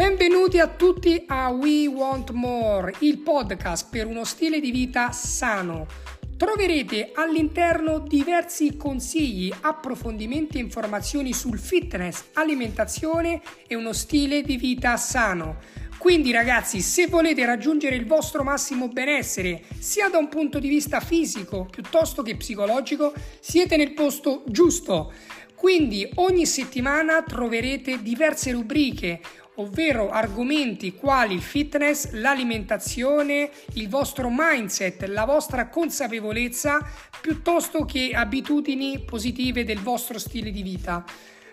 Benvenuti a tutti a We Want More, il podcast per uno stile di vita sano. Troverete all'interno diversi consigli, approfondimenti e informazioni sul fitness, alimentazione e uno stile di vita sano. Quindi ragazzi, se volete raggiungere il vostro massimo benessere, sia da un punto di vista fisico piuttosto che psicologico, siete nel posto giusto. Quindi ogni settimana troverete diverse rubriche, ovvero argomenti quali il fitness, l'alimentazione, il vostro mindset, la vostra consapevolezza, piuttosto che abitudini positive del vostro stile di vita.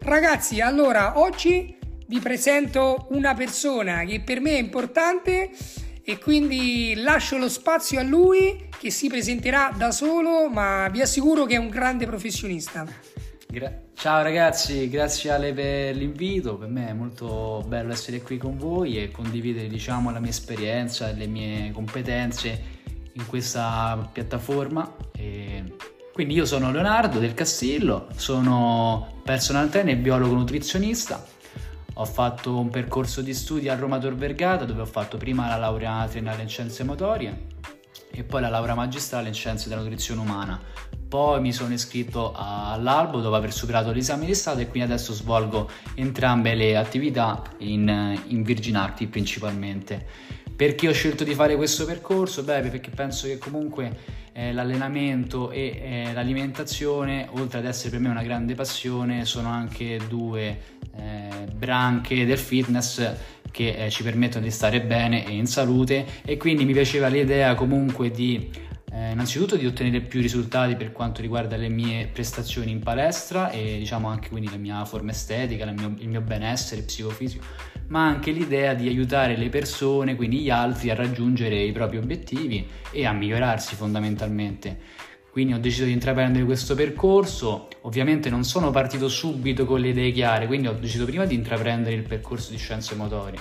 Ragazzi, allora oggi vi presento una persona che per me è importante e quindi lascio lo spazio a lui che si presenterà da solo, ma vi assicuro che è un grande professionista. Gra- Ciao ragazzi, grazie Ale per l'invito, per me è molto bello essere qui con voi e condividere diciamo, la mia esperienza e le mie competenze in questa piattaforma. E quindi io sono Leonardo del Castillo, sono personal trainer e biologo nutrizionista. Ho fatto un percorso di studi a Roma Tor Vergata dove ho fatto prima la laurea triennale in scienze motorie e poi la laurea magistrale in scienze della nutrizione umana poi mi sono iscritto all'albo dopo aver superato l'esame di Stato e quindi adesso svolgo entrambe le attività in, in Virgin Active principalmente. Perché ho scelto di fare questo percorso? Beh, perché penso che comunque eh, l'allenamento e eh, l'alimentazione, oltre ad essere per me una grande passione, sono anche due eh, branche del fitness che eh, ci permettono di stare bene e in salute e quindi mi piaceva l'idea comunque di eh, innanzitutto di ottenere più risultati per quanto riguarda le mie prestazioni in palestra e diciamo anche quindi la mia forma estetica, mio, il mio benessere psicofisico, ma anche l'idea di aiutare le persone, quindi gli altri, a raggiungere i propri obiettivi e a migliorarsi fondamentalmente. Quindi ho deciso di intraprendere questo percorso, ovviamente non sono partito subito con le idee chiare, quindi ho deciso prima di intraprendere il percorso di scienze motorie.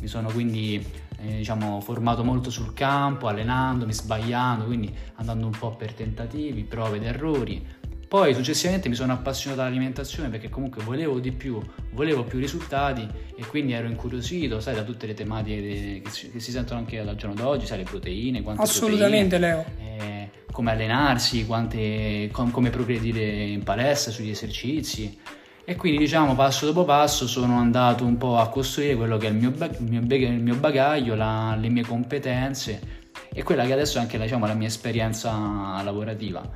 Mi sono quindi eh, diciamo, formato molto sul campo, allenandomi, sbagliando, quindi andando un po' per tentativi, prove ed errori. Poi successivamente mi sono appassionato all'alimentazione perché comunque volevo di più, volevo più risultati e quindi ero incuriosito, sai, da tutte le tematiche che si, che si sentono anche al giorno d'oggi, sai, le proteine, quante Assolutamente, proteine, Leo. Eh, come allenarsi, quante, com, come progredire in palestra sugli esercizi. E quindi diciamo passo dopo passo sono andato un po' a costruire quello che è il mio, il mio, il mio bagaglio, la, le mie competenze e quella che adesso è anche diciamo, la mia esperienza lavorativa.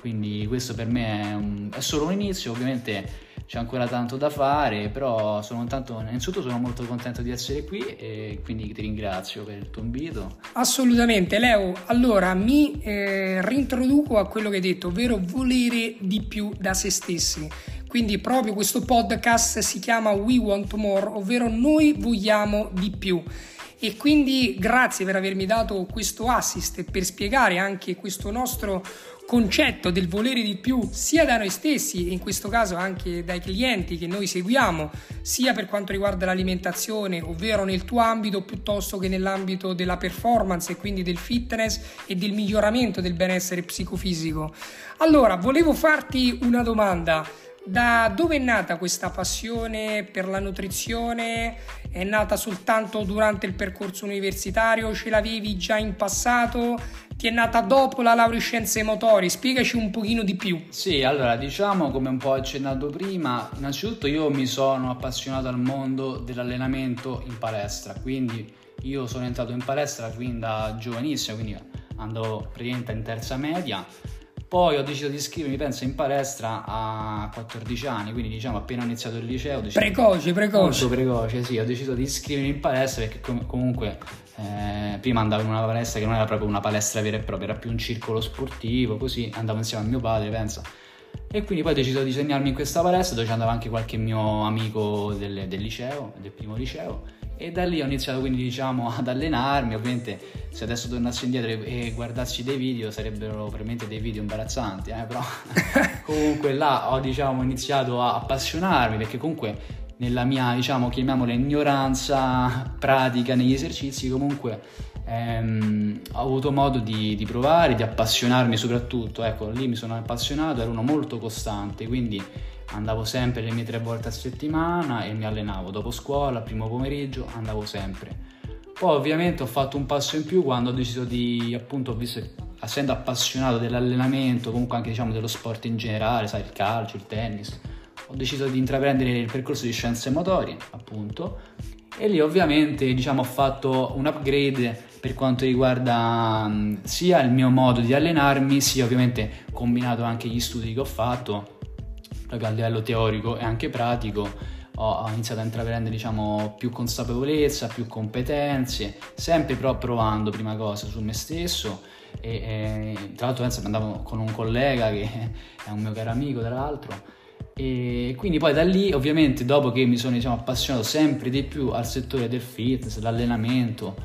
Quindi questo per me è, un, è, solo un inizio, ovviamente c'è ancora tanto da fare, però sono tanto, innanzitutto sono molto contento di essere qui e quindi ti ringrazio per il tuo invito. Assolutamente, Leo. Allora mi eh, rintroduco a quello che hai detto, ovvero volere di più da se stessi. Quindi proprio questo podcast si chiama We Want More, ovvero noi vogliamo di più. E quindi grazie per avermi dato questo assist per spiegare anche questo nostro concetto del volere di più sia da noi stessi e in questo caso anche dai clienti che noi seguiamo, sia per quanto riguarda l'alimentazione, ovvero nel tuo ambito piuttosto che nell'ambito della performance e quindi del fitness e del miglioramento del benessere psicofisico. Allora, volevo farti una domanda. Da dove è nata questa passione per la nutrizione? È nata soltanto durante il percorso universitario? Ce l'avevi già in passato? Ti è nata dopo la laurea in scienze motori? Spiegaci un pochino di più. Sì, allora diciamo come un po' accennato prima, innanzitutto io mi sono appassionato al mondo dell'allenamento in palestra, quindi io sono entrato in palestra fin da giovanissimo, quindi andavo praticamente in terza media poi ho deciso di iscrivermi, penso, in palestra a 14 anni, quindi diciamo appena ho iniziato il liceo. Precoce, precoce. Molto precoce, sì. Ho deciso di iscrivermi in palestra perché com- comunque eh, prima andavo in una palestra che non era proprio una palestra vera e propria, era più un circolo sportivo, così andavo insieme a mio padre, pensa. E quindi poi ho deciso di segnarmi in questa palestra dove c'andava anche qualche mio amico del, del liceo, del primo liceo e da lì ho iniziato quindi diciamo ad allenarmi, ovviamente se adesso tornassi indietro e guardassi dei video sarebbero veramente dei video imbarazzanti, eh? però comunque là ho diciamo iniziato a appassionarmi perché comunque nella mia diciamo chiamiamola ignoranza pratica negli esercizi comunque ehm, ho avuto modo di, di, provare, di appassionarmi soprattutto, ecco lì mi sono appassionato, ero uno molto costante, quindi andavo sempre le mie tre volte a settimana e mi allenavo dopo scuola, primo pomeriggio, andavo sempre. Poi ovviamente ho fatto un passo in più quando ho deciso di, appunto, visto, essendo appassionato dell'allenamento, comunque anche diciamo dello sport in generale, sai, il calcio, il tennis, ho deciso di intraprendere il percorso di scienze motorie, appunto, e lì ovviamente diciamo ho fatto un upgrade per quanto riguarda sia il mio modo di allenarmi, sia ovviamente combinato anche gli studi che ho fatto, proprio a livello teorico e anche pratico, ho iniziato a intraprendere diciamo più consapevolezza, più competenze, sempre però provando prima cosa su me stesso e, e tra l'altro penso andavo con un collega che è un mio caro amico tra l'altro. E quindi poi da lì, ovviamente, dopo che mi sono diciamo, appassionato sempre di più al settore del fitness, dell'allenamento,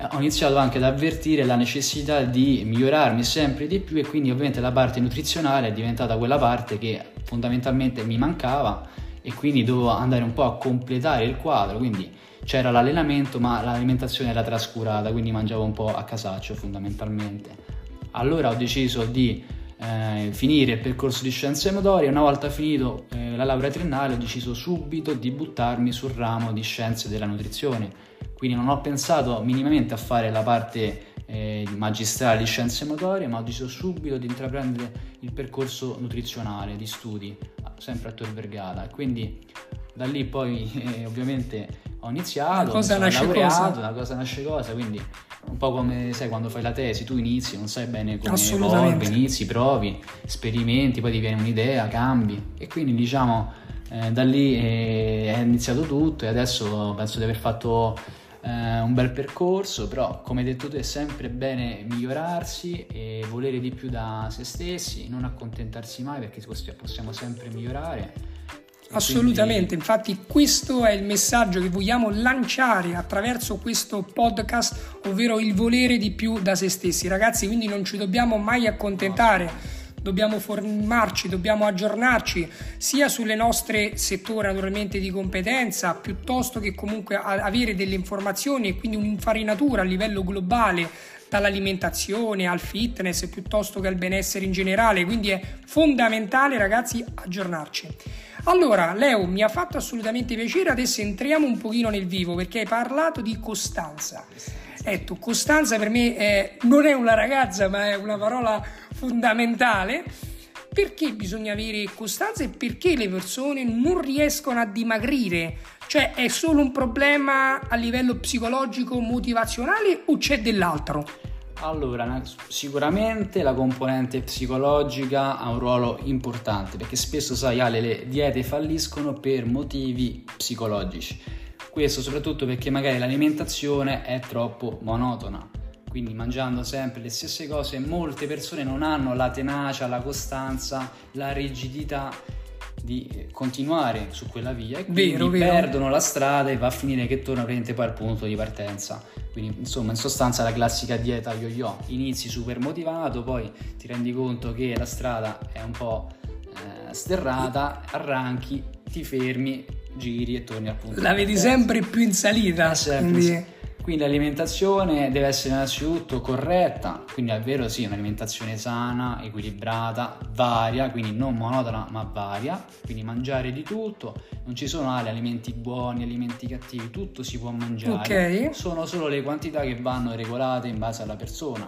ho iniziato anche ad avvertire la necessità di migliorarmi sempre di più e quindi ovviamente la parte nutrizionale è diventata quella parte che fondamentalmente mi mancava e quindi dovevo andare un po' a completare il quadro, quindi c'era l'allenamento ma l'alimentazione era trascurata, quindi mangiavo un po' a casaccio fondamentalmente. Allora ho deciso di eh, finire il percorso di scienze motorie. Una volta finito eh, la laurea triennale ho deciso subito di buttarmi sul ramo di scienze della nutrizione. Quindi non ho pensato minimamente a fare la parte eh, magistrale di scienze motorie, ma ho deciso subito di intraprendere il percorso nutrizionale di studi, sempre a Tor Vergata. Quindi da lì poi eh, ovviamente ho iniziato, una cosa nasce laureato, cosa. una cosa nasce cosa, quindi un po' come sai quando fai la tesi, tu inizi, non sai bene come evolve, inizi, provi, sperimenti, poi ti viene un'idea, cambi. E quindi diciamo eh, da lì è, è, iniziato tutto e adesso penso di aver fatto eh, un bel percorso, però come hai detto tu è sempre bene migliorarsi e volere di più da se stessi, non accontentarsi mai perché possiamo sempre migliorare Assolutamente, infatti questo è il messaggio che vogliamo lanciare attraverso questo podcast, ovvero il volere di più da se stessi. Ragazzi, quindi non ci dobbiamo mai accontentare, dobbiamo formarci, dobbiamo aggiornarci sia sulle nostre settori naturalmente di competenza, piuttosto che comunque avere delle informazioni e quindi un'infarinatura a livello globale dall'alimentazione al fitness piuttosto che al benessere in generale, quindi è fondamentale ragazzi aggiornarci. Allora, Leo, mi ha fatto assolutamente piacere, adesso entriamo un pochino nel vivo perché hai parlato di costanza. Ecco, costanza per me è, non è una ragazza, ma è una parola fondamentale. Perché bisogna avere costanza e perché le persone non riescono a dimagrire? Cioè è solo un problema a livello psicologico, motivazionale o c'è dell'altro? Allora, sicuramente la componente psicologica ha un ruolo importante perché spesso, sai, Ale, le diete falliscono per motivi psicologici. Questo soprattutto perché magari l'alimentazione è troppo monotona. Quindi mangiando sempre le stesse cose, molte persone non hanno la tenacia, la costanza, la rigidità di continuare su quella via e quindi vero, perdono vero. la strada e va a finire che tornano poi al punto di partenza. Quindi insomma in sostanza la classica dieta yo-yo, inizi super motivato, poi ti rendi conto che la strada è un po' eh, sterrata, arranchi, ti fermi, giri e torni al punto. La vedi sempre più in salita. Sempre, quindi... Quindi l'alimentazione deve essere innanzitutto corretta, quindi è vero sì, un'alimentazione sana, equilibrata, varia, quindi non monotona ma varia, quindi mangiare di tutto, non ci sono ali, alimenti buoni, alimenti cattivi, tutto si può mangiare, okay. sono solo le quantità che vanno regolate in base alla persona.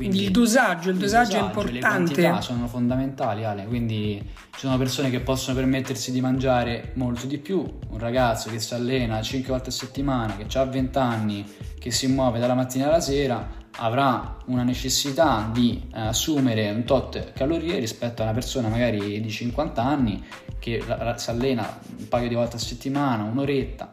Quindi il dosaggio, il, dosaggio, dosaggio, è importante. Le quantità sono fondamentali, Ale. Quindi ci sono persone che possono permettersi di mangiare molto di più. Un ragazzo che si allena 5 volte a settimana, che ha 20 anni, che si muove dalla mattina alla sera, avrà una necessità di eh, assumere un tot calorie rispetto a una persona magari di 50 anni che si allena un paio di volte a settimana, un'oretta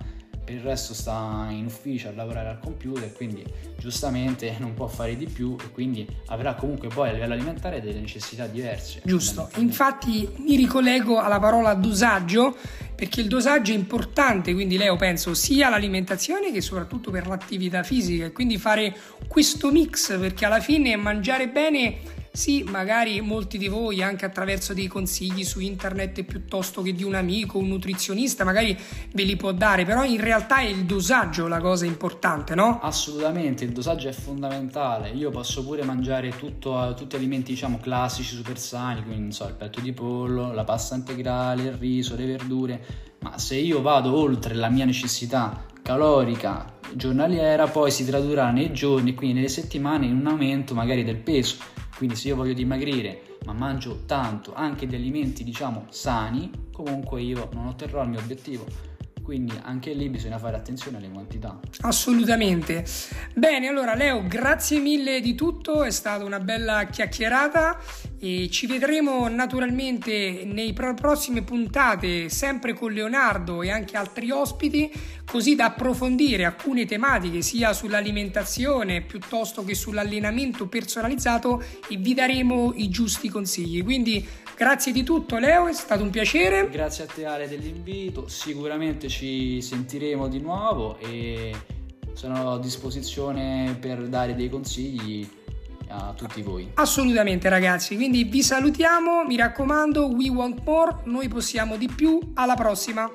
per il resto sta in ufficio a lavorare al computer, quindi giustamente non può fare di più e quindi avrà comunque poi a livello alimentare delle necessità diverse. Giusto, infatti mi ricollego alla parola dosaggio perché il dosaggio è importante, quindi Leo penso sia l'alimentazione che soprattutto per l'attività fisica e quindi fare questo mix perché alla fine mangiare bene sì, magari molti di voi anche attraverso dei consigli su internet piuttosto che di un amico, un nutrizionista, magari ve li può dare, però in realtà è il dosaggio la cosa importante, no? Assolutamente, il dosaggio è fondamentale. Io posso pure mangiare tutto, tutti alimenti diciamo classici, super sani, quindi non so, il petto di pollo, la pasta integrale, il riso, le verdure, ma se io vado oltre la mia necessità calorica giornaliera, poi si tradurrà nei giorni, quindi nelle settimane, in un aumento magari del peso. Quindi se io voglio dimagrire ma mangio tanto anche di alimenti diciamo sani, comunque io non otterrò il mio obiettivo quindi anche lì bisogna fare attenzione alle quantità. Assolutamente. Bene, allora Leo, grazie mille di tutto, è stata una bella chiacchierata e ci vedremo naturalmente nei pro- prossime puntate sempre con Leonardo e anche altri ospiti così da approfondire alcune tematiche sia sull'alimentazione piuttosto che sull'allenamento personalizzato e vi daremo i giusti consigli. Quindi Grazie di tutto Leo, è stato un piacere. Grazie a te Ale dell'invito, sicuramente ci sentiremo di nuovo e sono a disposizione per dare dei consigli a tutti voi. Assolutamente ragazzi, quindi vi salutiamo, mi raccomando, we want more, noi possiamo di più, alla prossima.